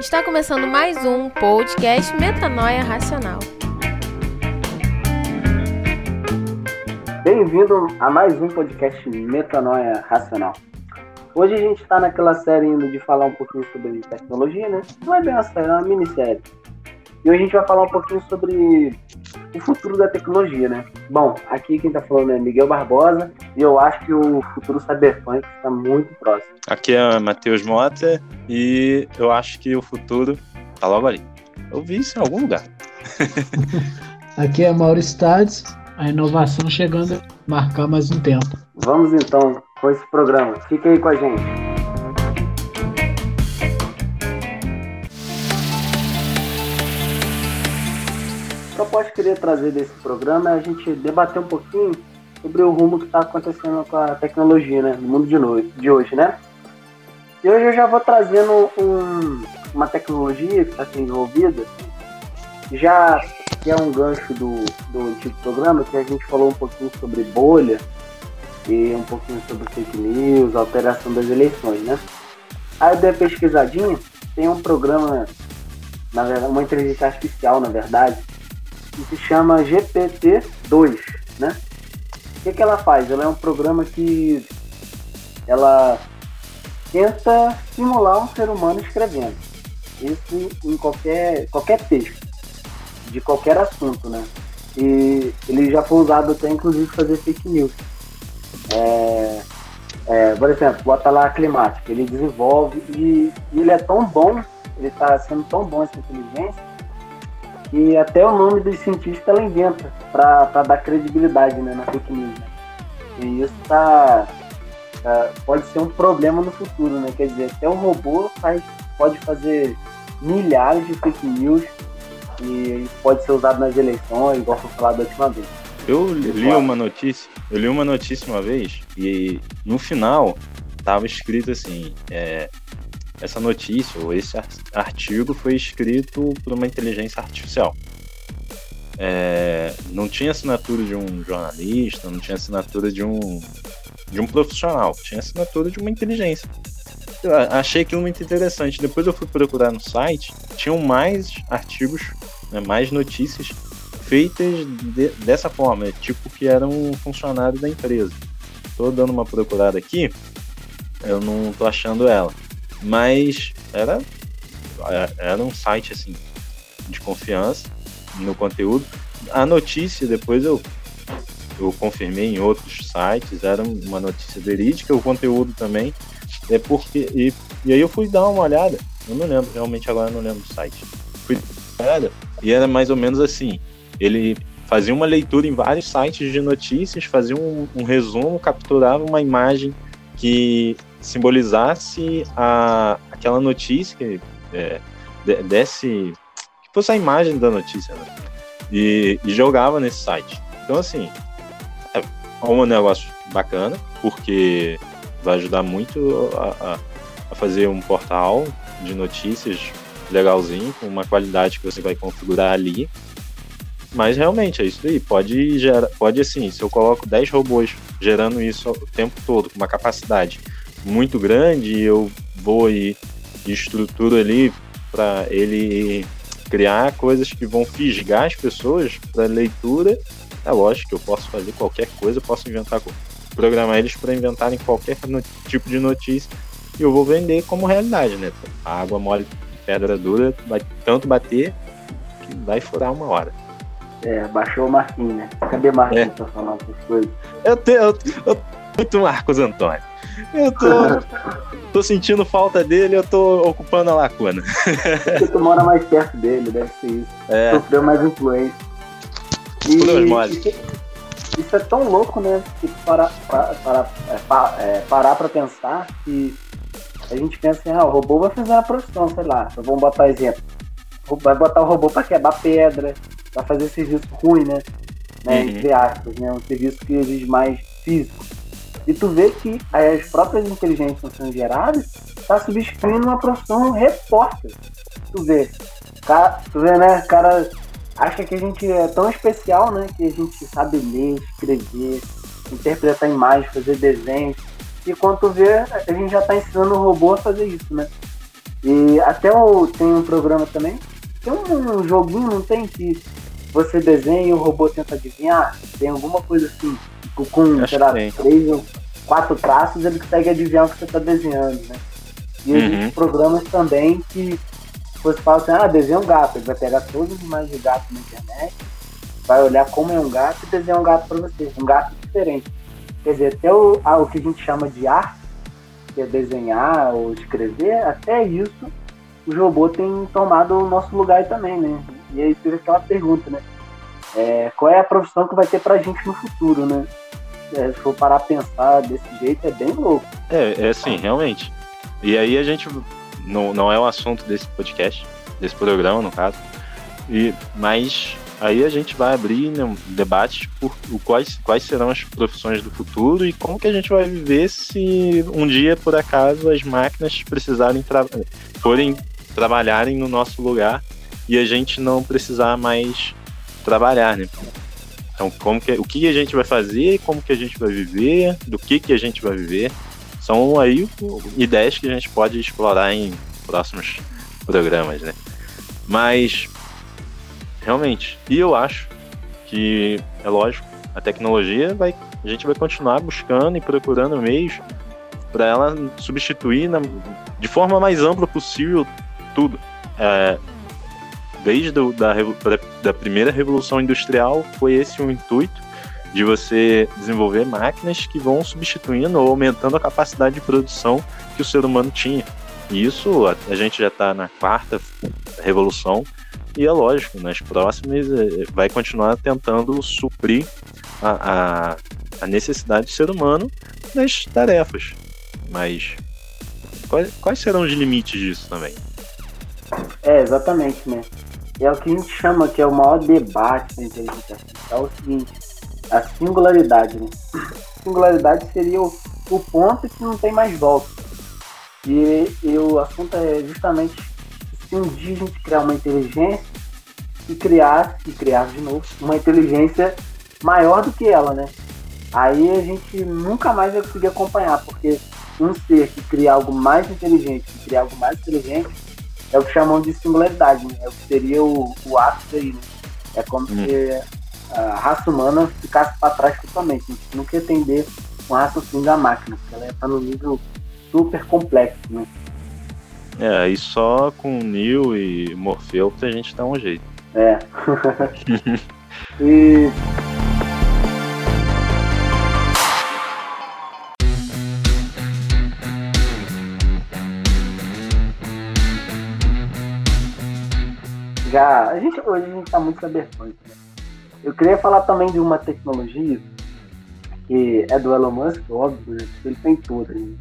Está começando mais um podcast Metanoia Racional. Bem-vindo a mais um podcast Metanoia Racional. Hoje a gente está naquela série de falar um pouquinho sobre tecnologia, né? Não é bem uma série, é uma minissérie. E hoje a gente vai falar um pouquinho sobre o futuro da tecnologia, né? Bom, aqui quem tá falando é Miguel Barbosa e eu acho que o futuro cyberpunk está muito próximo. Aqui é Matheus Mota e eu acho que o futuro tá logo ali. Eu vi isso em algum lugar. Aqui é Mauro Stades, a inovação chegando a marcar mais um tempo. Vamos então com esse programa. Fique aí com a gente. Queria trazer desse programa é a gente debater um pouquinho sobre o rumo que está acontecendo com a tecnologia, né? No mundo de, de hoje, né? E hoje eu já vou trazendo um, uma tecnologia que está sendo desenvolvida, já que é um gancho do, do antigo programa, que a gente falou um pouquinho sobre bolha e um pouquinho sobre fake news, alteração das eleições, né? Aí eu dei pesquisadinha, tem um programa, na verdade, uma inteligência artificial, na verdade, que se chama GPT-2, né? O que, que ela faz? Ela é um programa que ela tenta simular um ser humano escrevendo. Isso em qualquer, qualquer texto, de qualquer assunto, né? E ele já foi usado até inclusive fazer fake news. É, é, por exemplo, bota lá climática, ele desenvolve e, e ele é tão bom, ele está sendo tão bom essa inteligência, e até o nome dos cientistas ela inventa para dar credibilidade né, na fake news. Né? E isso tá, tá, pode ser um problema no futuro, né? Quer dizer, até o robô faz, pode fazer milhares de fake news e pode ser usado nas eleições, igual foi falado da última vez. Eu li uma notícia, eu li uma notícia uma vez e no final tava escrito assim, é, essa notícia ou esse artigo foi escrito por uma inteligência artificial. É, não tinha assinatura de um jornalista, não tinha assinatura de um, de um profissional, tinha assinatura de uma inteligência. Eu achei aquilo muito interessante. Depois eu fui procurar no site, tinham mais artigos, né, mais notícias feitas de, dessa forma, tipo que era um funcionário da empresa. Estou dando uma procurada aqui, eu não estou achando ela. Mas era, era um site assim de confiança no conteúdo. A notícia, depois eu, eu confirmei em outros sites, era uma notícia verídica, o conteúdo também. É porque. E, e aí eu fui dar uma olhada. Eu não lembro, realmente agora não lembro do site. Fui dar uma olhada e era mais ou menos assim. Ele fazia uma leitura em vários sites de notícias, fazia um, um resumo, capturava uma imagem que simbolizasse a, aquela notícia que é, desse que fosse a imagem da notícia né? e, e, jogava nesse site. Então assim é um negócio bacana porque vai ajudar muito a, a, a fazer um portal de notícias legalzinho com uma qualidade que você vai configurar ali mas realmente é isso aí. Pode gerar, pode assim, se eu coloco 10 robôs gerando isso o tempo todo, com uma capacidade muito grande eu vou e, estruturo ali para ele criar coisas que vão fisgar as pessoas para leitura. É lógico que eu posso fazer qualquer coisa, eu posso inventar, programar eles para inventarem qualquer tipo de notícia e eu vou vender como realidade, né? A água mole, pedra dura, vai tanto bater que vai furar uma hora. É, baixou o Marquinhos, né? Cadê Marquinhos é. pra falar essas coisas? Eu tenho, eu, eu, muito Marcos Antônio. Eu tô, tô sentindo falta dele, eu tô ocupando a lacuna. Porque tu mora mais perto dele, deve ser isso. É. Sofreu mais influência. E isso, isso é tão louco, né? Que parar para, para, é, é, parar pra pensar que a gente pensa assim, ah, o robô vai fazer uma profissão, sei lá, vamos botar exemplo. Vai botar o robô para quebrar pedra, para fazer serviço ruim, né? né? Uhum. Entre aspas, né? Um serviço que exige mais físico. E tu vê que as próprias inteligências sendo geradas está substituindo uma profissão repórter. Tu vê. Cara, tu vê, né? cara acha que a gente é tão especial, né? Que a gente sabe ler, escrever, interpretar imagens, fazer desenhos. E quando tu vê, a gente já está ensinando o robô a fazer isso, né? E até o, tem um programa também, tem um, joguinho, não tem que você desenha e o robô tenta adivinhar? Tem alguma coisa assim, tipo, com, sei lá, três ou quatro traços, ele consegue adivinhar o que você está desenhando, né? E uhum. existem programas também que você fala assim, ah, desenha um gato, ele vai pegar todas as imagens de gato na internet, vai olhar como é um gato e desenhar um gato para você, um gato diferente. Quer dizer, até o, ah, o que a gente chama de arte, que é desenhar ou escrever, até isso os robôs têm tomado o nosso lugar também, né? E aí fica aquela pergunta, né? É, qual é a profissão que vai ter pra gente no futuro, né? É, se for parar a pensar desse jeito, é bem louco. É, é assim, realmente. E aí a gente não, não é o assunto desse podcast, desse programa, no caso. E, mas aí a gente vai abrir né, um debate por quais, quais serão as profissões do futuro e como que a gente vai viver se um dia, por acaso, as máquinas precisarem tra forem trabalharem no nosso lugar e a gente não precisar mais trabalhar, né? Então, como que, o que a gente vai fazer, como que a gente vai viver, do que que a gente vai viver, são aí ideias que a gente pode explorar em próximos programas, né? Mas realmente, e eu acho que é lógico, a tecnologia vai, a gente vai continuar buscando e procurando meios para ela substituir na, de forma mais ampla possível tudo. É, desde do, da, da primeira revolução industrial foi esse o intuito de você desenvolver máquinas que vão substituindo ou aumentando a capacidade de produção que o ser humano tinha. E isso a, a gente já está na quarta revolução e é lógico, nas próximas é, vai continuar tentando suprir a, a, a necessidade do ser humano nas tarefas. Mas quais, quais serão os limites disso também? É, exatamente, né? É o que a gente chama que é o maior debate da inteligência artificial, é o seguinte, a singularidade, né? Singularidade seria o, o ponto que não tem mais volta. E, e o assunto é justamente se um dia a gente criar uma inteligência e criar, e criar de novo, uma inteligência maior do que ela, né? Aí a gente nunca mais vai conseguir acompanhar, porque um ser que cria algo mais inteligente, que cria algo mais inteligente, é o que chamam de singularidade, né? É o que seria o, o ápice aí, né? É como hum. se a raça humana ficasse para trás totalmente. A gente nunca ia entender o raciocínio da máquina, porque ela está no nível super complexo, né? É, e só com Neo e Morpheus a gente dá um jeito. É. e já. A gente, hoje a gente está muito cyberpunk. Né? Eu queria falar também de uma tecnologia que é do Elon Musk, óbvio, né? ele tem tudo. Né?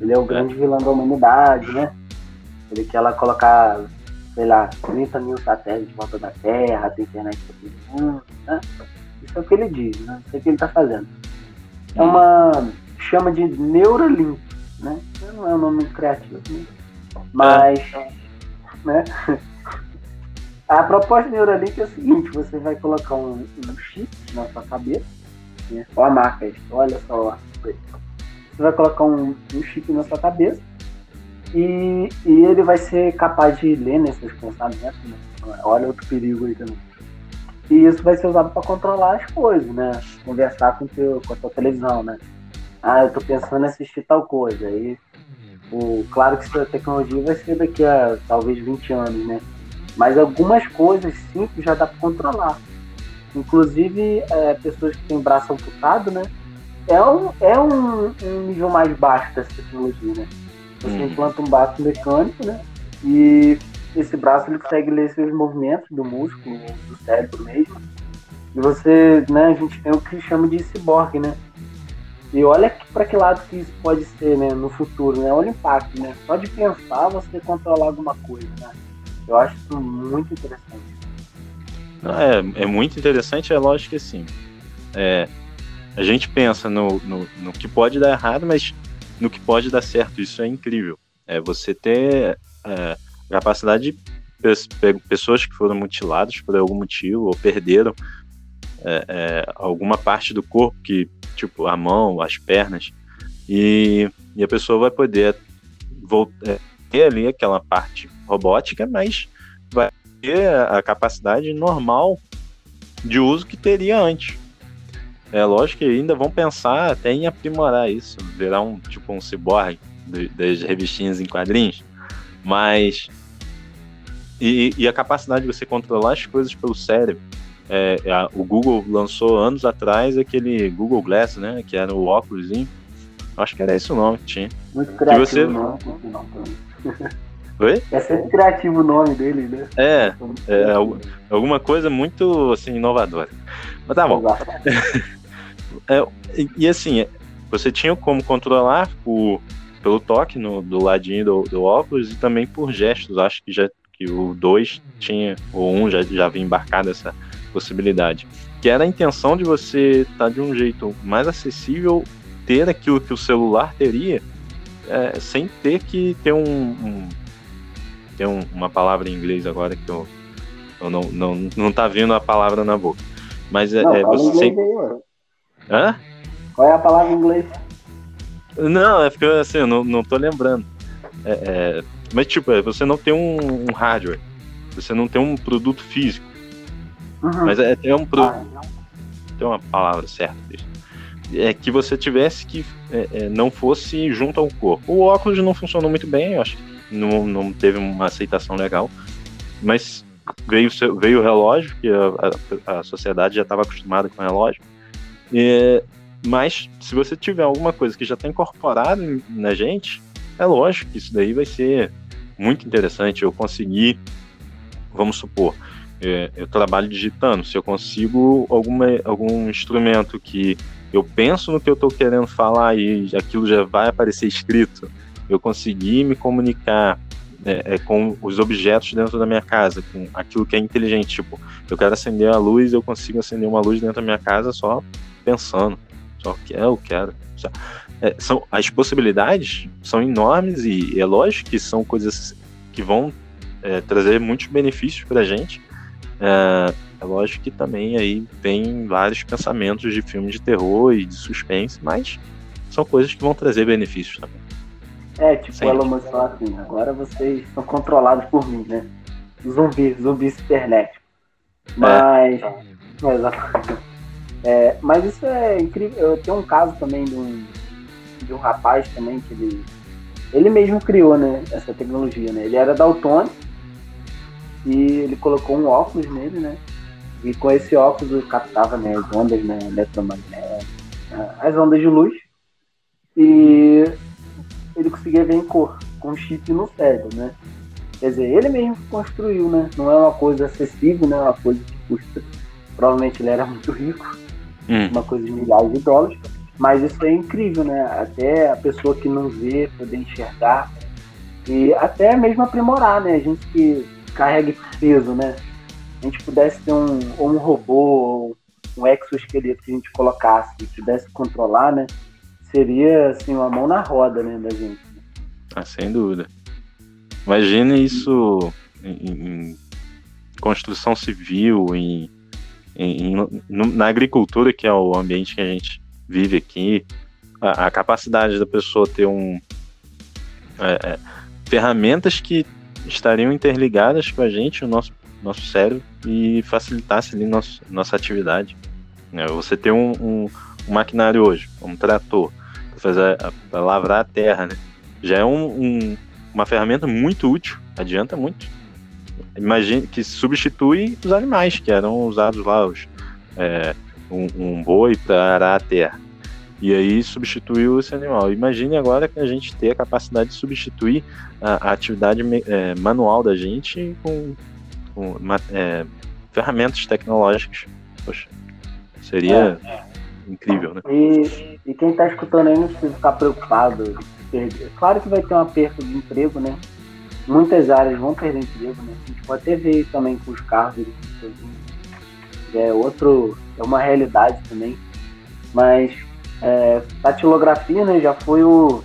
Ele é o grande vilão da humanidade, né? Ele quer lá colocar, sei lá, 30 mil satélites de volta da Terra, tem internet para todo mundo, né? Isso é o que ele diz, né? Isso é o que ele está fazendo. É uma. chama de Neuralink, né? Não é um nome muito criativo, né? Mas. É. Né? A proposta de Neuralink é o seguinte, você vai colocar um, um chip na sua cabeça, né? Olha a marca olha só. Você vai colocar um, um chip na sua cabeça e, e, ele vai ser capaz de ler nesses pensamentos, né? Olha outro perigo aí também. E isso vai ser usado para controlar as coisas, né? Conversar com, teu, com a tua televisão, né? Ah, eu tô pensando em assistir tal coisa. Aí, o, claro que essa tecnologia vai ser daqui a talvez 20 anos, né? Mas algumas coisas simples já dá para controlar. Inclusive, é, pessoas que têm braço amputado, né? É um, é um, um nível mais baixo dessa tecnologia, né? Você uhum. implanta um braço mecânico, né? E esse braço ele consegue ler seus movimentos do músculo, do cérebro mesmo. E você, né, a gente tem o que chama de ciborgue, né? E olha para que lado que isso pode ser, né, no futuro, né? Olha o impacto, né? Só de pensar você controlar alguma coisa, né? Eu acho isso muito interessante. É, é muito interessante, é lógico que sim. É, a gente pensa no, no, no, que pode dar errado, mas no que pode dar certo. Isso é incrível. É você ter é, capacidade de pessoas que foram mutiladas por algum motivo ou perderam é, é, alguma parte do corpo, que tipo a mão, as pernas, e, e a pessoa vai poder voltar, é, ter ali aquela parte robótica, mas vai ter a capacidade normal de uso que teria antes. É lógico que ainda vão pensar até em aprimorar isso, virar um tipo um cyborg das revistinhas em quadrinhos, mas e, e, a capacidade de você controlar as coisas pelo cérebro. É, a, o Google lançou anos atrás aquele Google Glass, né, que era o óculos. Acho que era esse o nome que tinha. Muito criativo. você... Nome. Oi? É sempre criativo o nome dele, né? É, é alguma coisa muito assim inovadora. Mas tá bom. É, e, assim, você tinha como controlar por, pelo toque no, do ladinho do, do, óculos e também por gestos. Acho que já que o 2 tinha, ou um já, já havia embarcado essa possibilidade. Que era a intenção de você estar tá de um jeito mais acessível, ter aquilo que o celular teria, é, sem ter que ter um. um tem um, uma palavra em inglês agora que eu, eu não, não, não tá vindo a palavra na boca. Mas é, não, é você. Aí, Hã? Qual é a palavra em inglês? Não, é porque assim, eu não, não tô lembrando. É, é, mas tipo, é, você não tem um, um, hardware, você não tem um produto físico. Uhum. Mas é, é um produto. Ah, tem uma palavra certa disso. É que você tivesse que é, não fosse junto ao corpo. O óculos não funcionou muito bem, eu acho que não, não teve uma aceitação legal. Mas veio, veio o relógio, que a, a, a sociedade já estava acostumada com o relógio. É, mas se você tiver alguma coisa que já está incorporada na gente, é lógico que isso daí vai ser muito interessante. Eu conseguir, vamos supor, é, eu trabalho digitando, se eu consigo alguma, algum instrumento que eu penso no que eu estou querendo falar e aquilo já vai aparecer escrito, eu conseguir me comunicar é, é, com os objetos dentro da minha casa, com aquilo que é inteligente. Tipo, eu quero acender a luz, eu consigo acender uma luz dentro da minha casa só pensando. Só que é, eu quero. É, são, as possibilidades são enormes e é lógico que são coisas que vão é, trazer muitos benefícios para a gente. É, é, lógico que também aí vem vários pensamentos de filmes de terror e de suspense, mas são coisas que vão trazer benefícios também. É, tipo, Sim. Elon Musk fala assim, agora vocês são controlados por mim, né? Zumbi, zumbi cibernético. É. Mas. É. Exatamente. É, mas isso é incrível. Eu tenho um caso também de um, de um rapaz também que ele, ele mesmo criou né, essa tecnologia. Né? Ele era daltônico e ele colocou um óculos nele, né? E com esse óculos captava né, as ondas né, eletromagnéticas, as ondas de luz. E ver em cor, com chip no cérebro, né? Quer dizer, ele mesmo construiu, né? Não é uma coisa acessível, né? É uma coisa que custa. Provavelmente ele era muito rico hum. uma coisa de milhares de dólares. Mas isso é incrível, né? Até a pessoa que não vê poder enxergar e até mesmo aprimorar, né? A gente que carrega peso, né? A gente pudesse ter um, ou um robô ou um exoesqueleto que a gente colocasse e pudesse controlar, né? Seria assim uma mão na roda, né, da gente. Ah, sem dúvida. Imagine isso em, em construção civil, em em, na agricultura, que é o ambiente que a gente vive aqui, a, a capacidade da pessoa ter um é, é, ferramentas que estariam interligadas com a gente, o nosso, nosso cérebro, e facilitasse ali nosso, nossa atividade. É, você ter um, um, um, maquinário hoje, um trator, para lavrar a terra, né? Já é um, uma ferramenta muito útil, adianta muito imagine que substitui os animais que eram usados lá, os, é, um, um, boi para arar a terra. E aí substituiu esse animal. Imagine agora que a gente tem a capacidade de substituir a, a atividade é, manual da gente com, com é, ferramentas tecnológicas. Poxa, seria é. incrível, né? E, e quem está escutando aí não precisa ficar preocupado. Claro que vai ter uma perda de emprego, né? muitas áreas vão perder emprego, né? A gente pode até ver também com os carros é outro, é uma realidade também. Mas é, tatilografia, né, já foi o.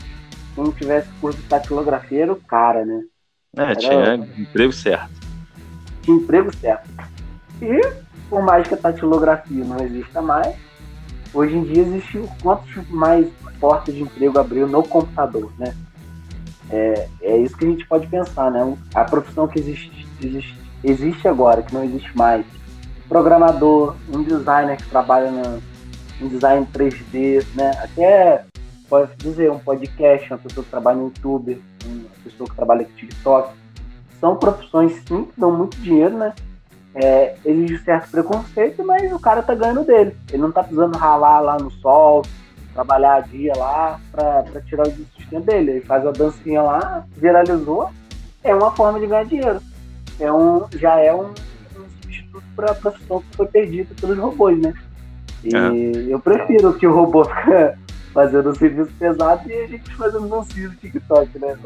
Quem tivesse curso de tatilografia era o cara, né? É, era, tinha emprego certo. Tinha emprego certo. E por mais que a tatilografia não exista mais, hoje em dia existe quantos mais portas de emprego abriu no computador, né? É, é isso que a gente pode pensar, né? A profissão que existe, existe, existe agora, que não existe mais. Programador, um designer que trabalha em design 3D, né? Até pode dizer um podcast, uma pessoa que trabalha no YouTube, uma pessoa que trabalha com TikTok. São profissões sim que dão muito dinheiro, né? É, exige certo preconceito, mas o cara tá ganhando dele. Ele não tá precisando ralar lá no sol, trabalhar a dia lá para tirar o sustento dele. Ele faz a dancinha lá, viralizou, é uma forma de ganhar dinheiro. É um, já é um, um substituto para a profissão que foi perdida pelos robôs, né? E é. eu prefiro que o robô fique fazendo um serviço pesado e a gente fazendo dancinha no TikTok, né?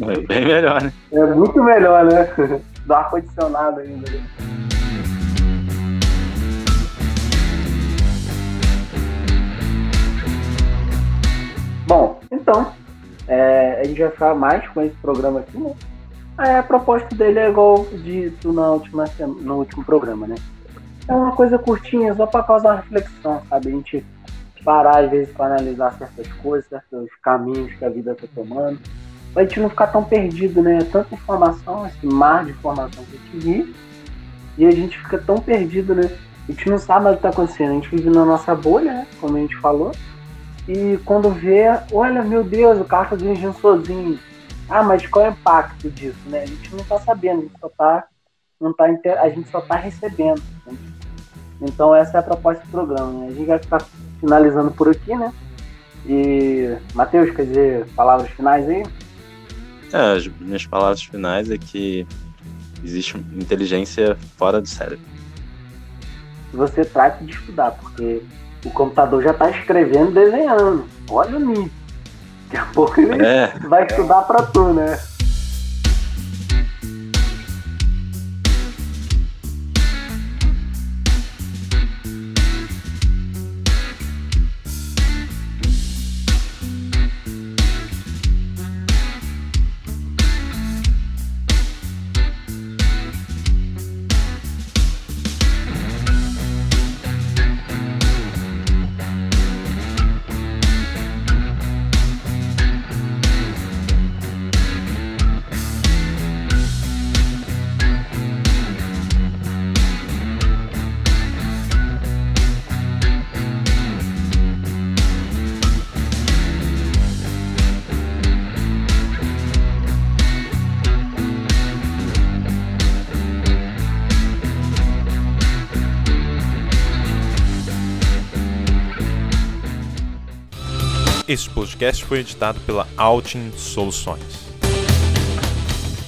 É bem melhor, né? É muito melhor, né? Do ar-condicionado ainda. Né? Bom, então, é, a gente vai ficar mais com esse programa aqui, né? É, a proposta dele é igual dito na última, no último programa, né? É uma coisa curtinha, só para causar reflexão, sabe? A gente parar às vezes para analisar certas coisas, certos caminhos que a vida está tomando, para a gente não ficar tão perdido, né? Tanta informação, esse mar de informação que a gente vive, e a gente fica tão perdido, né? A gente não sabe mais o que está acontecendo, a gente vive na nossa bolha, né? Como a gente falou, e quando vê, olha, meu Deus, o carro está dirigindo sozinho. Ah, mas qual é o impacto disso, né? A gente não está sabendo, a gente só está não tá, a gente só está recebendo. Né? Então essa é a proposta do programa. Né? A gente vai ficar finalizando por aqui, né? E Matheus, quer dizer, palavras finais aí? É, as minhas palavras finais é que existe inteligência fora do cérebro. Você trata de estudar, porque o computador já está escrevendo, desenhando. Olha o nível. Daqui a pouco ele é. vai estudar para tu, né? Este podcast foi editado pela Altin Soluções.